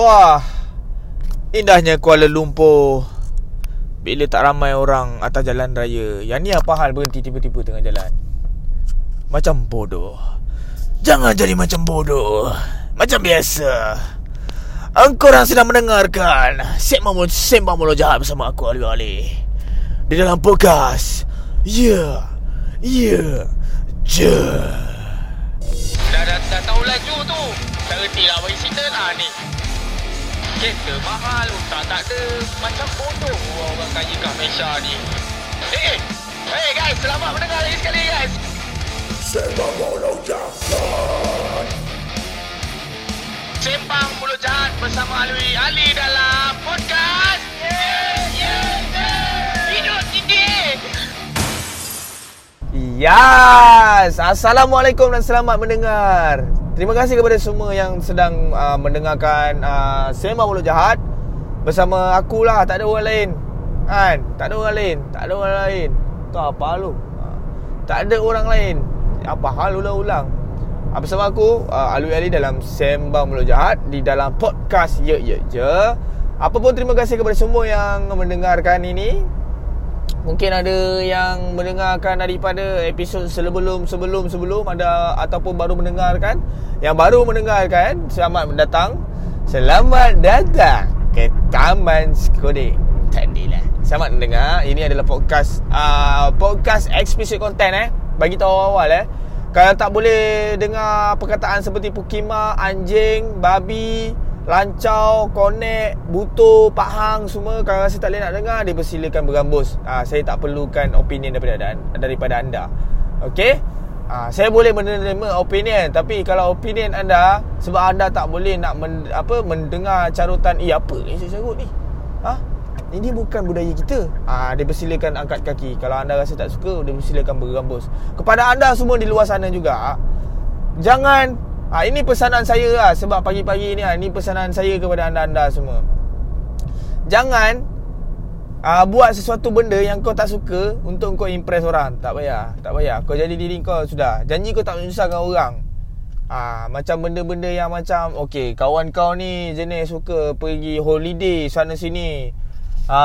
Wah Indahnya Kuala Lumpur. Bila tak ramai orang atas jalan raya Yang ni apa hal berhenti tiba-tiba tengah jalan? Macam bodoh. Jangan jadi macam bodoh. Macam biasa. Engkau orang sedang mendengarkan Sembang Mulut, Sembang Mulut Jahat bersama aku Ali Ali. Di dalam podcast Yeah Yeah Je. Dah, dah, dah tahu laju tu. Tak reti lah bagi cerita lah ni Kereta mahal? Tak tak ada. Macam bodoh Orang kaya kat Malaysia ni. Eh Hey guys Selamat mendengar lagi sekali guys. Sembang Mulut Jahat. Sembang Mulut Jahat Bersama Alwi Ali dalam Podcast. Yeah Yeah Yeah Hidup tinggi Yes. Assalamualaikum dan selamat mendengar Terima kasih kepada semua yang sedang uh, mendengarkan uh, Sembang Mulut Jahat. Bersama aku lah Tak ada orang lain. Kan? Tak ada orang lain. Tak ada orang lain. Tu apa lu? Uh, Tak ada orang lain. Apa hal ulang-ulang? Uh, Bersama aku uh, Alwi Ali dalam Sembang Mulut Jahat Di dalam podcast Ye Ye Je. Apa pun terima kasih kepada semua yang mendengarkan ini Mungkin ada yang mendengarkan daripada episod sebelum-sebelum sebelum ada ataupun baru mendengarkan. Yang baru mendengarkan, selamat datang. Selamat datang ke Taman Skode. Tadilah. Selamat mendengar. Ini adalah podcast uh, podcast explicit content eh. Bagi tahu awal eh. Kalau tak boleh dengar perkataan seperti pukima, anjing, babi, Lancau, Konek, Buto, Pak Hang semua kalau rasa tak boleh nak dengar dia persilakan bergambus. Ah saya tak perlukan opinion daripada daripada anda. Okey? Ah saya boleh menerima opinion tapi kalau opinion anda sebab anda tak boleh nak men, apa mendengar carutan eh apa ni saya carut ni? Ha? Ini bukan budaya kita. Ah dia persilakan angkat kaki. Kalau anda rasa tak suka dia persilakan bergambus. Kepada anda semua di luar sana juga jangan Ha, ini pesanan saya lah Sebab pagi-pagi ni ha, Ini pesanan saya kepada anda-anda semua. Jangan ha, Buat sesuatu benda yang kau tak suka Untuk kau impress orang. Tak payah Tak payah. Kau jadi diri kau sudah. Janji kau tak menyusahkan orang. Ha, Macam benda-benda yang macam Okay Kawan kau ni jenis suka Pergi holiday sana sini. Ha,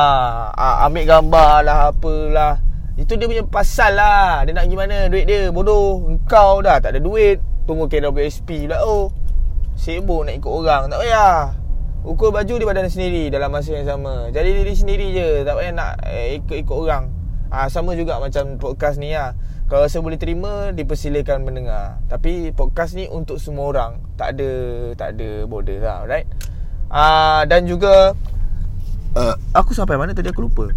ha, Ambil gambar lah Apalah. Itu dia punya pasal lah. Dia nak gimana duit dia? Bodoh. Kau dah tak ada duit Tunggu KWSP pula Oh Sibuk nak ikut orang. Tak payah. Ukur baju di badan sendiri Dalam masa yang sama. Jadi diri sendiri je. Tak payah nak eh, ikut-ikut orang. Ha, Sama juga macam podcast ni lah Kalau rasa boleh terima Dipersilakan mendengar. Tapi podcast ni untuk semua orang. Tak ada Tak ada border lah Right ha, Dan juga uh, Aku sampai mana tadi aku lupa?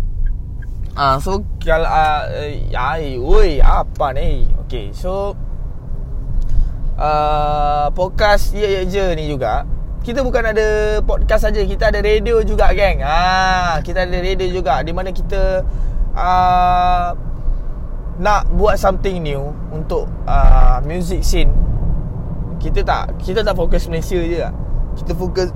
Ah, uh, so kalau uh, ai, oi, apa ni? Okay, so uh, podcast ye ye je ni juga kita bukan ada podcast saja kita ada radio juga geng. Ha kita ada radio juga di mana kita uh, nak buat something new untuk uh, music scene. Kita tak kita tak fokus Malaysia je lah. kita fokus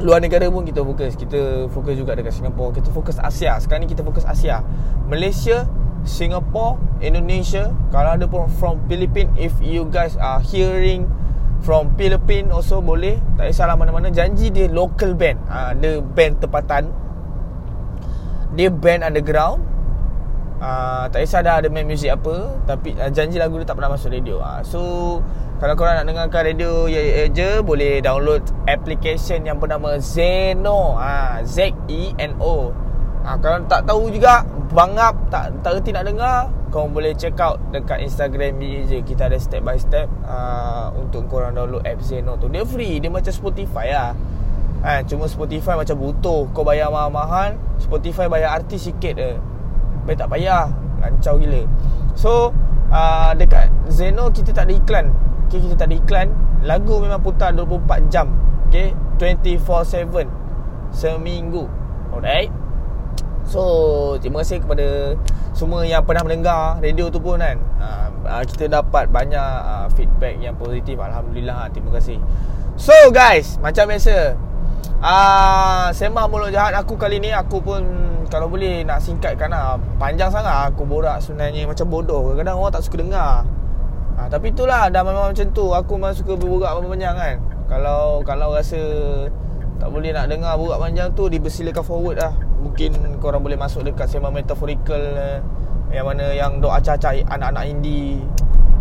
luar negara pun kita fokus. Kita fokus juga dekat Singapura kita fokus Asia. Sekarang ni kita fokus Asia. Malaysia Singapore, Indonesia, kalau ada pun from Philippines if you guys are hearing from Philippines also boleh. Tak kisahlah mana-mana janji dia local band. Ha, dia band tempatan. Dia band underground. Ha, tak kisah dah ada main music apa tapi uh, janji lagu dia tak pernah masuk radio. Ha, so kalau korang nak dengarkan radio ya, ya, je boleh download application yang bernama Zeno. Ha, Z E N O. Ha, kalau tak tahu juga Bangap tak tak reti nak dengar Kau boleh check out Dekat Instagram je Kita ada step by step uh, Untuk korang download app Zeno tu. Dia free Dia macam Spotify lah. Ha, Cuma Spotify macam butuh. Kau bayar mahal-mahal Spotify bayar artis sikit je. Baik tak payah Lancau gila. So uh, Dekat Zeno kita tak ada iklan. Okay, Kita tak ada iklan. Lagu memang putar 24 jam. Okay 24-7 Seminggu. Alright So terima kasih kepada semua yang pernah mendengar radio tu pun kan. Uh, Kita dapat banyak uh, feedback yang positif. Alhamdulillah terima kasih. So guys macam biasa uh, Sembang mulut jahat aku kali ni Aku pun kalau boleh nak singkatkan lah Panjang sangat aku borak sebenarnya. Macam bodoh. Kadang-kadang orang tak suka dengar. Ha, Tapi itulah Dah memang macam tu. Aku memang suka berburak panjang kan. Kalau Kalau rasa Tak boleh nak dengar Burak panjang tu Dibersilakan forward lah Mungkin korang boleh masuk Dekat sembang metaphorical eh, Yang mana Yang dok acah-acah Anak-anak indie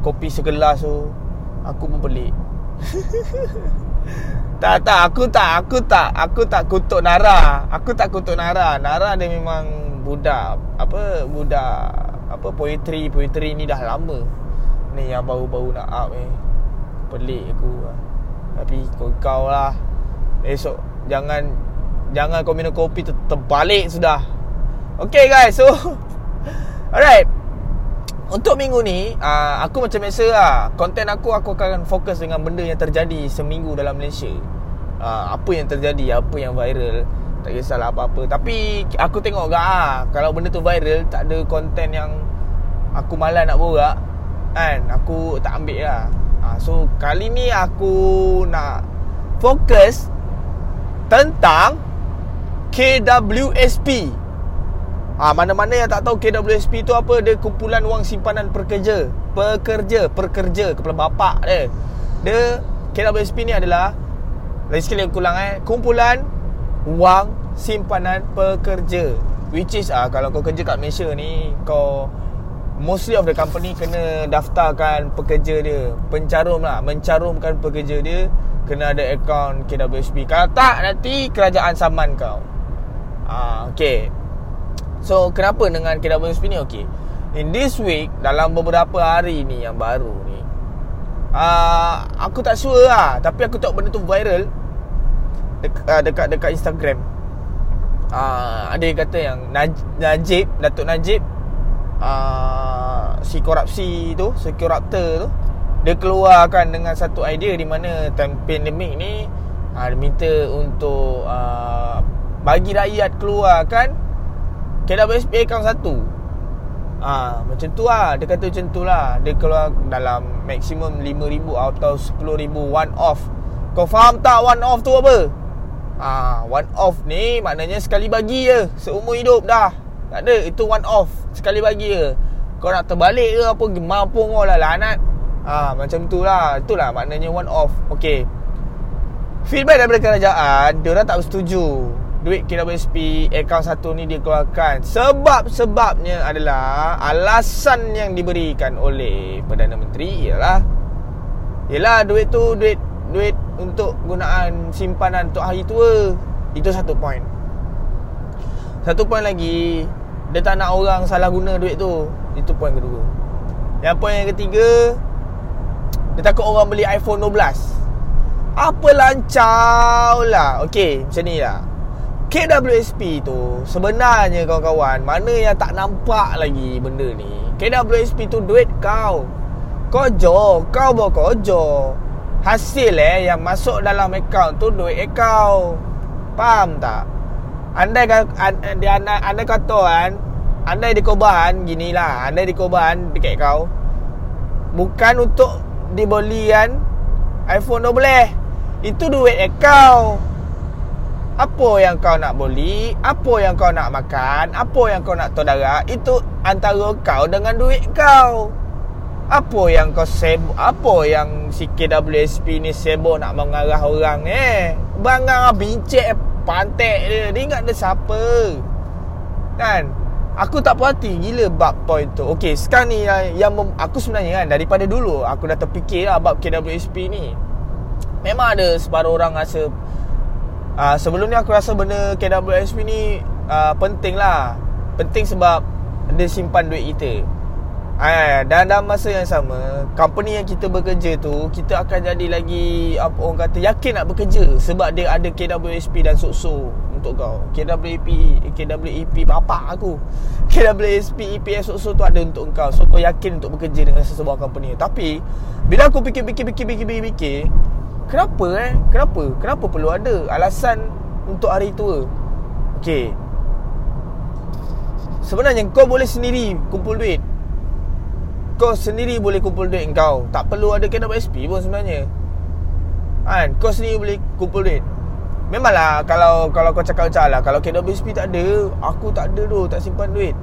Kopi segelas tu Aku pun pelik Tak tak aku tak aku tak aku tak kutuk Nara. Aku tak kutuk Nara. Nara dia memang budak apa budak apa poetry poetry ni dah lama. Ni yang baru-baru nak up ni. Pelik aku. Tapi kau kau lah. Esok jangan jangan kau minum kopi ter- terbalik sudah. Okay guys, so alright. Untuk minggu ni uh, Aku macam biasa lah. Konten aku Aku akan fokus dengan benda yang terjadi Seminggu dalam Malaysia. Uh, Apa yang terjadi Apa yang viral Tak kisahlah apa-apa. Tapi Aku tengok gak ah, Kalau benda tu viral Tak ada konten yang Aku malas nak borak Kan? Aku tak ambil lah. Uh, So kali ni aku Nak Fokus Tentang KWSP Ha, mana-mana yang tak tahu KWSP tu apa Dia kumpulan wang simpanan pekerja Pekerja Pekerja Kepala bapak dia. Dia KWSP ni adalah Lagi sekali aku ulang eh Kumpulan Wang simpanan pekerja. Which is ah Kalau kau kerja kat Malaysia ni Kau Mostly of the company Kena daftarkan pekerja dia Pencarum lah Mencarumkan pekerja dia Kena ada akaun KWSP Kalau tak nanti Kerajaan saman kau. Ah, okay So kenapa dengan KWSP ni? Okay In this week Dalam beberapa hari ni Yang baru ni uh, Aku tak sure lah. Tapi aku tengok benda tu viral uh, Dekat dekat Instagram. Uh, Ada yang kata yang Naj- Najib Datuk Najib uh, Si korupsi tu Si koruptor tu Dia keluarkan dengan satu idea Di mana pandemik ni uh, Dia minta untuk uh, Bagi rakyat keluarkan KWSP account satu. Ah, ha, macam tu lah. Dia kata macam tu lah. Dia keluar dalam maksimum RM5,000 atau RM10,000 one off. Kau faham tak one off tu apa? Ah, ha, one off ni maknanya sekali bagi je. Seumur hidup dah. Tak ada, itu one off. Sekali bagi je. Kau nak terbalik ke apa Mampu kau lah lanat ha, Macam tu lah. Itulah maknanya one off. Okay Feedback daripada kerajaan Dia orang tak bersetuju. Duit KWSP akaun satu ni dia keluarkan sebab-sebabnya adalah alasan yang diberikan oleh Perdana Menteri ialah ialah duit tu duit duit untuk gunaan simpanan untuk hari tua. Itu satu poin satu poin lagi dia tak nak orang salah guna duit tu. Itu poin kedua. Yang poin yang ketiga dia takut orang beli iPhone 12 apa lancau lah. Okey macam ni lah. KWSP tu sebenarnya kawan-kawan mana yang tak nampak lagi benda ni? KWSP tu duit kau. Kojo Kau bawa kojo Hasil eh yang masuk dalam akaun tu duit kau. Faham tak? Andai, andai, andai, andai kata kan Andai di koban gini lah Andai di koban dekat kau Bukan untuk dibelian iPhone 12 Itu duit kau. Apa yang kau nak beli Apa yang kau nak makan Apa yang kau nak todara Itu antara kau dengan duit kau. Apa yang kau sibuk Apa yang si KWSP ni sibuk nak mengarah orang eh? Bangang bincik pantek dia. Dia ingat dia siapa? Kan Aku tak puas hati. Gila bab point tu. Okay sekarang ni yang, yang mem, Aku sebenarnya kan Daripada dulu Aku dah terfikir lah Bab KWSP ni. Memang ada separuh orang rasa uh, Sebelum ni aku rasa benda KWSP ni uh, Penting lah. Penting sebab Dia simpan duit kita uh, Dan dalam masa yang sama Company yang kita bekerja tu Kita akan jadi lagi Apa orang kata Yakin nak bekerja Sebab dia ada KWSP dan SOSO Untuk kau KWEP KWEP bapak aku KWSP EPS SOSO tu ada untuk kau So kau yakin untuk bekerja Dengan sesebuah company Tapi Bila aku fikir-fikir-fikir-fikir-fikir Kenapa eh? Kenapa? Kenapa perlu ada alasan untuk hari tua? Okey. Sebenarnya kau boleh sendiri kumpul duit. Kau sendiri boleh kumpul duit kau. Tak perlu ada KWSP pun sebenarnya. Kan? Kau sendiri boleh kumpul duit. Memanglah kalau kalau kau cakap macam lah Kalau KWSP tak ada Aku tak ada tu Tak simpan duit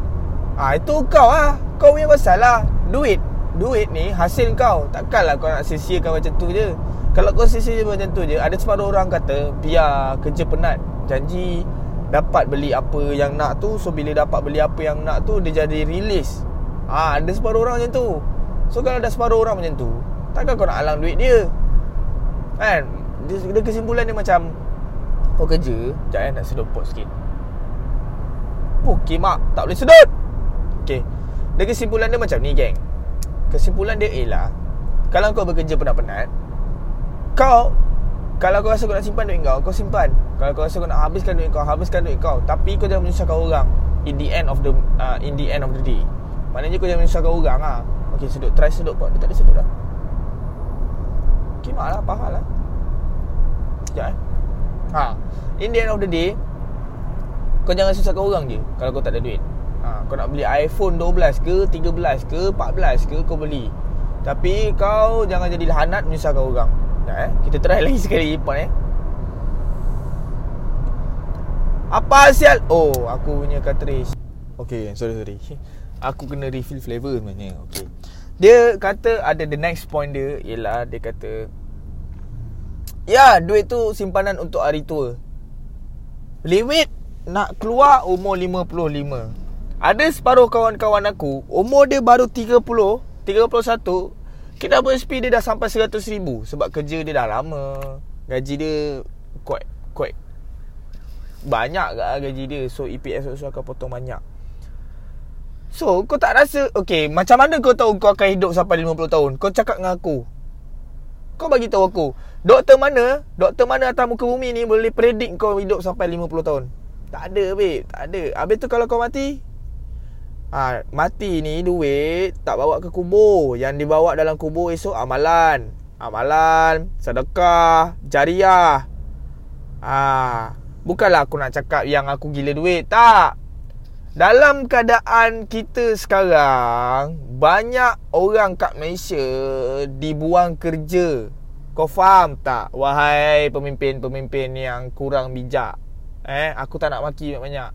ha, Itu kau lah Kau punya pasal lah Duit duit ni hasil kau Takkanlah kau nak sia-siakan macam tu je Kalau kau sia-sia macam tu je Ada separuh orang kata Biar kerja penat Janji Dapat beli apa yang nak tu So bila dapat beli apa yang nak tu Dia jadi release ha, Ada separuh orang macam tu. So kalau ada separuh orang macam tu Takkan kau nak alang duit dia? Kan? Dia, kesimpulan dia macam Kau kerja Sekejap eh nak sedut pot sikit. Okey mak Tak boleh sedut. Okey Dia kesimpulan dia macam ni geng. Kesimpulan dia ialah Kalau kau bekerja penat-penat Kau Kalau kau rasa kau nak simpan duit kau Kau simpan. Kalau kau rasa kau nak habiskan duit kau Habiskan duit kau. Tapi kau jangan menyusahkan orang. In the end of the uh, In the end of the day Maknanya kau jangan menyusahkan orang lah. Okay sedut. Try sedut kau Dia tak ada sedut dah. Kimak lah Pahal lah. Sekejap eh. Ha. In the end of the day Kau jangan susahkan orang je Kalau kau tak ada duit. Ha, Kau nak beli iPhone 12 ke 13 ke 14 ke Kau beli. Tapi kau jangan jadi lahanat Menyusahkan orang. Sekejap eh. Kita try lagi sekali Ipan eh. Apa sial Oh aku punya cartridge. Okay sorry sorry Aku kena refill flavor sebenarnya. Okay. Dia kata ada the next point dia Ialah dia kata Ya duit tu simpanan untuk hari tua. Limit nak keluar umur 55 ada separuh kawan-kawan aku Umur dia baru 30 31 Kita SP dia dah sampai 100 ribu Sebab kerja dia dah lama. Gaji dia Quite Quite Banyak gaji dia. So EPS also akan potong banyak So kau tak rasa Okay macam mana kau tahu Kau akan hidup sampai 50 tahun? Kau cakap dengan aku. Kau bagi tahu aku Doktor mana Doktor mana atas muka bumi ni Boleh predict kau hidup sampai 50 tahun? Tak ada babe Tak ada. Habis tu kalau kau mati? Ha, Mati ni duit Tak bawa ke kubur. Yang dibawa dalam kubur esok amalan. Amalan Sedekah Jariah. Ha, Bukanlah aku nak cakap Yang aku gila duit Tak dalam keadaan kita sekarang Banyak orang kat Malaysia Dibuang kerja Kau faham tak Wahai pemimpin-pemimpin yang kurang bijak Eh, Aku tak nak maki banyak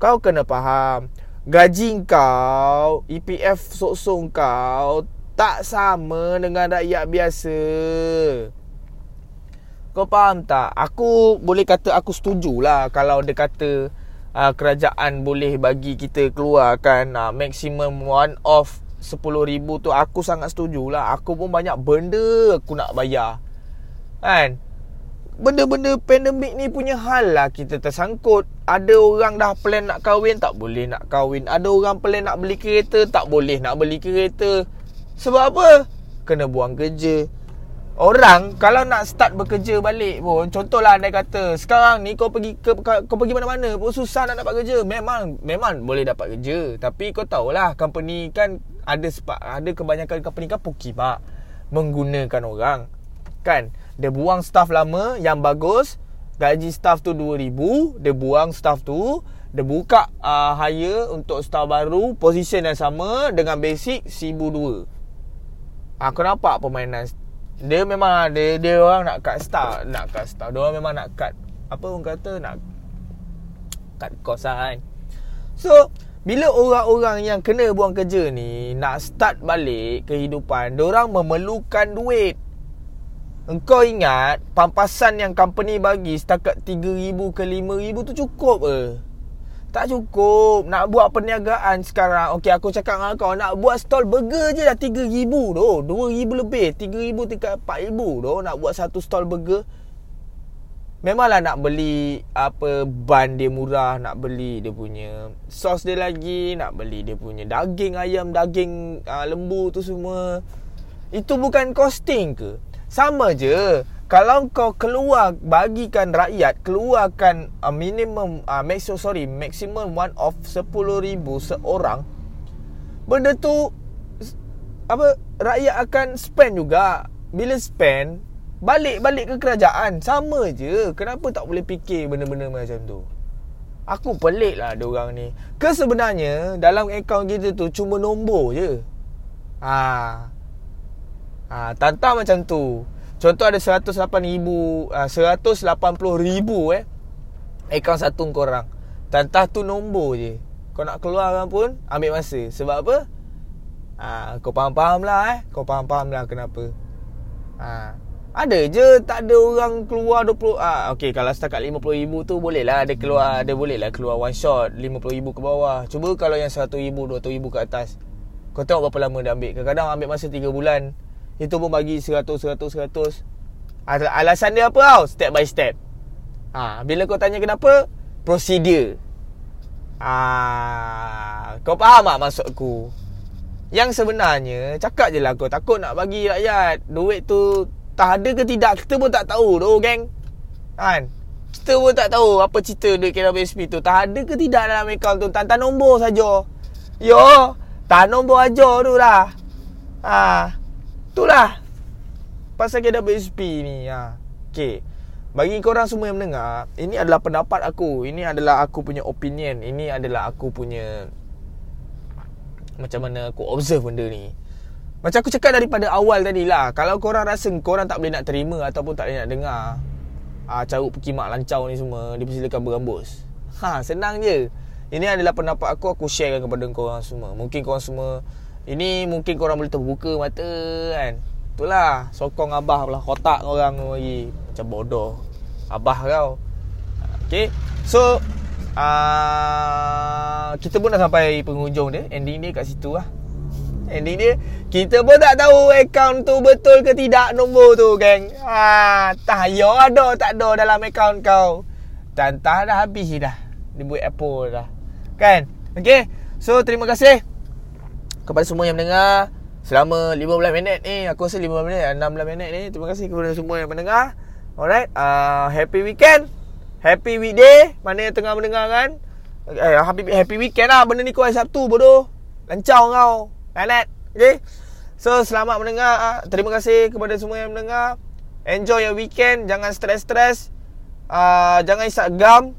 Kau kena faham gaji kau, EPF sok-sok kau tak sama dengan rakyat biasa. Kau faham tak? Aku boleh kata aku setujulah kalau dia kata uh, kerajaan boleh bagi kita keluarkan uh, maximum one off 10,000 tu aku sangat setujulah. Aku pun banyak benda aku nak bayar. Kan? benda-benda pandemik ni punya hal lah kita tersangkut. Ada orang dah plan nak kahwin, tak boleh nak kahwin. Ada orang plan nak beli kereta, tak boleh nak beli kereta. Sebab apa? Kena buang kerja. Orang kalau nak start bekerja balik pun Contohlah anda kata Sekarang ni kau pergi ke, kau pergi mana-mana pun Susah nak dapat kerja. Memang memang boleh dapat kerja. Tapi kau tahulah Company kan Ada ada kebanyakan company kan Pukimak Menggunakan orang. Kan? Dia buang staff lama yang bagus Gaji staff tu 2000 Dia buang staff tu Dia buka uh, hire untuk staff baru Position yang sama Dengan basic 1002 Ah, Aku nampak permainan Dia memang Dia, dia orang nak cut staff Nak cut staff Dia orang memang nak cut Apa orang kata Nak Cut cost lah kan So bila orang-orang yang kena buang kerja ni nak start balik kehidupan, orang memerlukan duit. Engkau ingat pampasan yang company bagi setakat 3000 ke 5000 tu cukup ke? Tak cukup. Nak buat perniagaan sekarang. Okey aku cakap dengan kau nak buat stall burger je dah 3000 tu. 2000 lebih. 3000 tingkat 4000 tu nak buat satu stall burger. Memanglah nak beli apa ban dia murah, nak beli dia punya sos dia lagi, nak beli dia punya daging ayam, daging uh, lembu tu semua. Itu bukan costing ke? Sama je Kalau kau keluar Bagikan rakyat Keluarkan uh, minimum uh, maximum, Sorry Maximum one of 10 ribu seorang Benda tu Apa Rakyat akan spend juga. Bila spend Balik-balik ke kerajaan Sama je. Kenapa tak boleh fikir Benda-benda macam tu? Aku pelik lah orang ni. Ke sebenarnya Dalam akaun kita tu Cuma nombor je. Ah, Ha, tantang macam tu. Contoh ada 108 ribu, uh, 180 ribu eh. Akaun satu korang. Tantang tu nombor je. Kau nak keluarkan pun ambil masa. Sebab apa? ha, Kau faham-faham lah eh Kau faham-faham lah kenapa ha. Ada je tak ada orang keluar 20 ah okey kalau setakat 50,000 tu boleh lah ada keluar ada boleh lah keluar one shot 50,000 ke bawah. Cuba kalau yang 100,000 200,000 ke atas. Kau tengok berapa lama dia ambil. Kadang-kadang ambil masa 3 bulan. Itu pun bagi 100 100 100. Alasan dia apa tau? Step by step. Ha, bila kau tanya kenapa? Prosedur. Ah, kau faham tak maksudku? Yang sebenarnya Cakap je lah kau Takut nak bagi rakyat Duit tu Tak ada ke tidak Kita pun tak tahu tu geng Kan Kita pun tak tahu Apa cerita duit KWSP tu Tak ada ke tidak dalam account tu Tantan nombor saja. Yo Tak nombor aja tu lah ha, Itulah Pasal KWSP ni ha. Okay bagi korang semua yang mendengar Ini adalah pendapat aku. Ini adalah aku punya opinion. Ini adalah aku punya Macam mana aku observe benda ni. Macam aku cakap daripada awal tadi lah Kalau korang rasa korang tak boleh nak terima Ataupun tak boleh nak dengar uh, Carut pekimak lancau ni semua Dipersilakan berambus. Ha senang je. Ini adalah pendapat aku Aku sharekan kepada korang semua. Mungkin korang semua Ini mungkin korang boleh terbuka mata kan? Itulah Sokong abah lah Kotak orang lagi. Macam bodoh. Abah kau. Okay So uh, Kita pun dah sampai penghujung dia. Ending dia kat situ lah. Ending dia Kita pun tak tahu Account tu betul ke tidak Nombor tu geng. Ha, Tak yo ada Tak ada dalam account kau. Dan dah habis dah. Dia buat Apple dah. Kan? Okay So terima kasih Kepada semua yang mendengar Selama 15 minit ni Aku rasa 15 minit 16 minit ni Terima kasih kepada semua yang mendengar. Alright uh, Happy weekend. Happy weekday. Mana yang tengah mendengar kan? Eh, happy, happy weekend lah. Benda ni kau hari Sabtu bodoh. Lancau kau. Lanet Okay? So selamat mendengar. Uh, Terima kasih kepada semua yang mendengar. Enjoy your weekend. Jangan stress-stress uh, Jangan isak gam.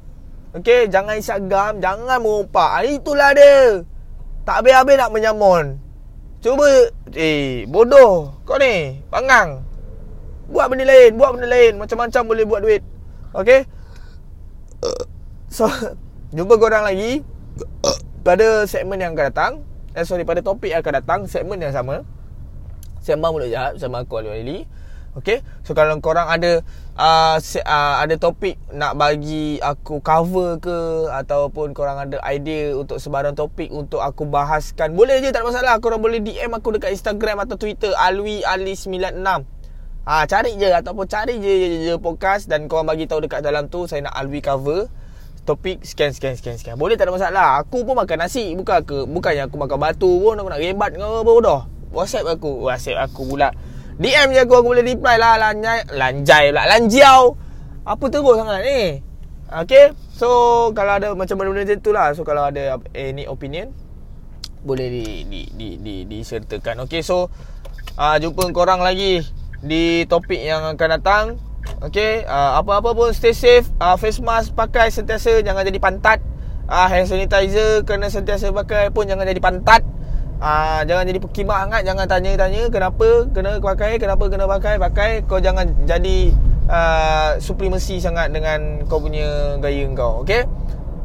Okay? Jangan isak gam. Jangan merompak. Itulah dia Tak habis-habis nak menyamun Cuba Eh bodoh Kau ni Pangang Buat benda lain Buat benda lain. Macam-macam boleh buat duit. Okay So Jumpa korang lagi Pada segmen yang akan datang. Eh sorry pada topik yang akan datang Segmen yang sama. Sembang mulut jahat Bersama aku Ali Walili Okay So kalau korang ada uh, se- uh, Ada topik Nak bagi aku cover ke Ataupun korang ada idea Untuk sebarang topik Untuk aku bahaskan Boleh je tak ada masalah Korang boleh DM aku dekat Instagram Atau Twitter Alwi Ali 96 Ha, cari je ataupun cari je, je, je, je podcast dan korang bagi tahu dekat dalam tu saya nak Alwi cover topik scan scan scan scan. Boleh tak ada masalah. Aku pun makan nasi bukan ke bukannya aku makan batu pun aku nak rebat kau bodoh. WhatsApp aku, WhatsApp aku pula. DM je aku aku boleh reply lah lanjai lanjai pula lanjiau. Apa terus sangat ni? Okay So kalau ada macam benda-benda macam tu lah. So kalau ada any opinion Boleh di, di, di, di, disertakan. Okay so uh, Jumpa korang lagi Di topik yang akan datang. Okay uh, Apa-apa pun stay safe. Uh, Face mask pakai sentiasa Jangan jadi pantat. Uh, Hand sanitizer Kena sentiasa pakai pun Jangan jadi pantat uh, Jangan jadi pekimak hangat Jangan tanya-tanya Kenapa kena pakai Kenapa kena pakai Pakai. Kau jangan jadi uh, supremasi sangat dengan kau punya gaya kau okey?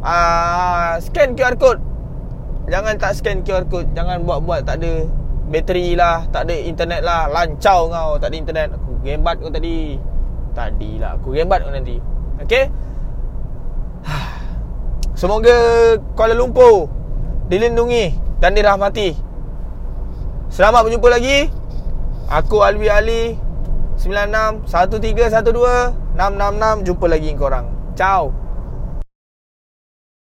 Uh, scan QR code. Jangan tak scan QR code jangan buat-buat tak ada bateri lah tak ada internet lah. Lancau kau tak ada internet. Aku gembat kau tadi. Tadi lah aku gembat kau nanti okey? Semoga Kuala Lumpur dilindungi dan dirahmati selamat berjumpa lagi aku Alwi Ali 96 1312 666 jumpa lagi korang. Ciao.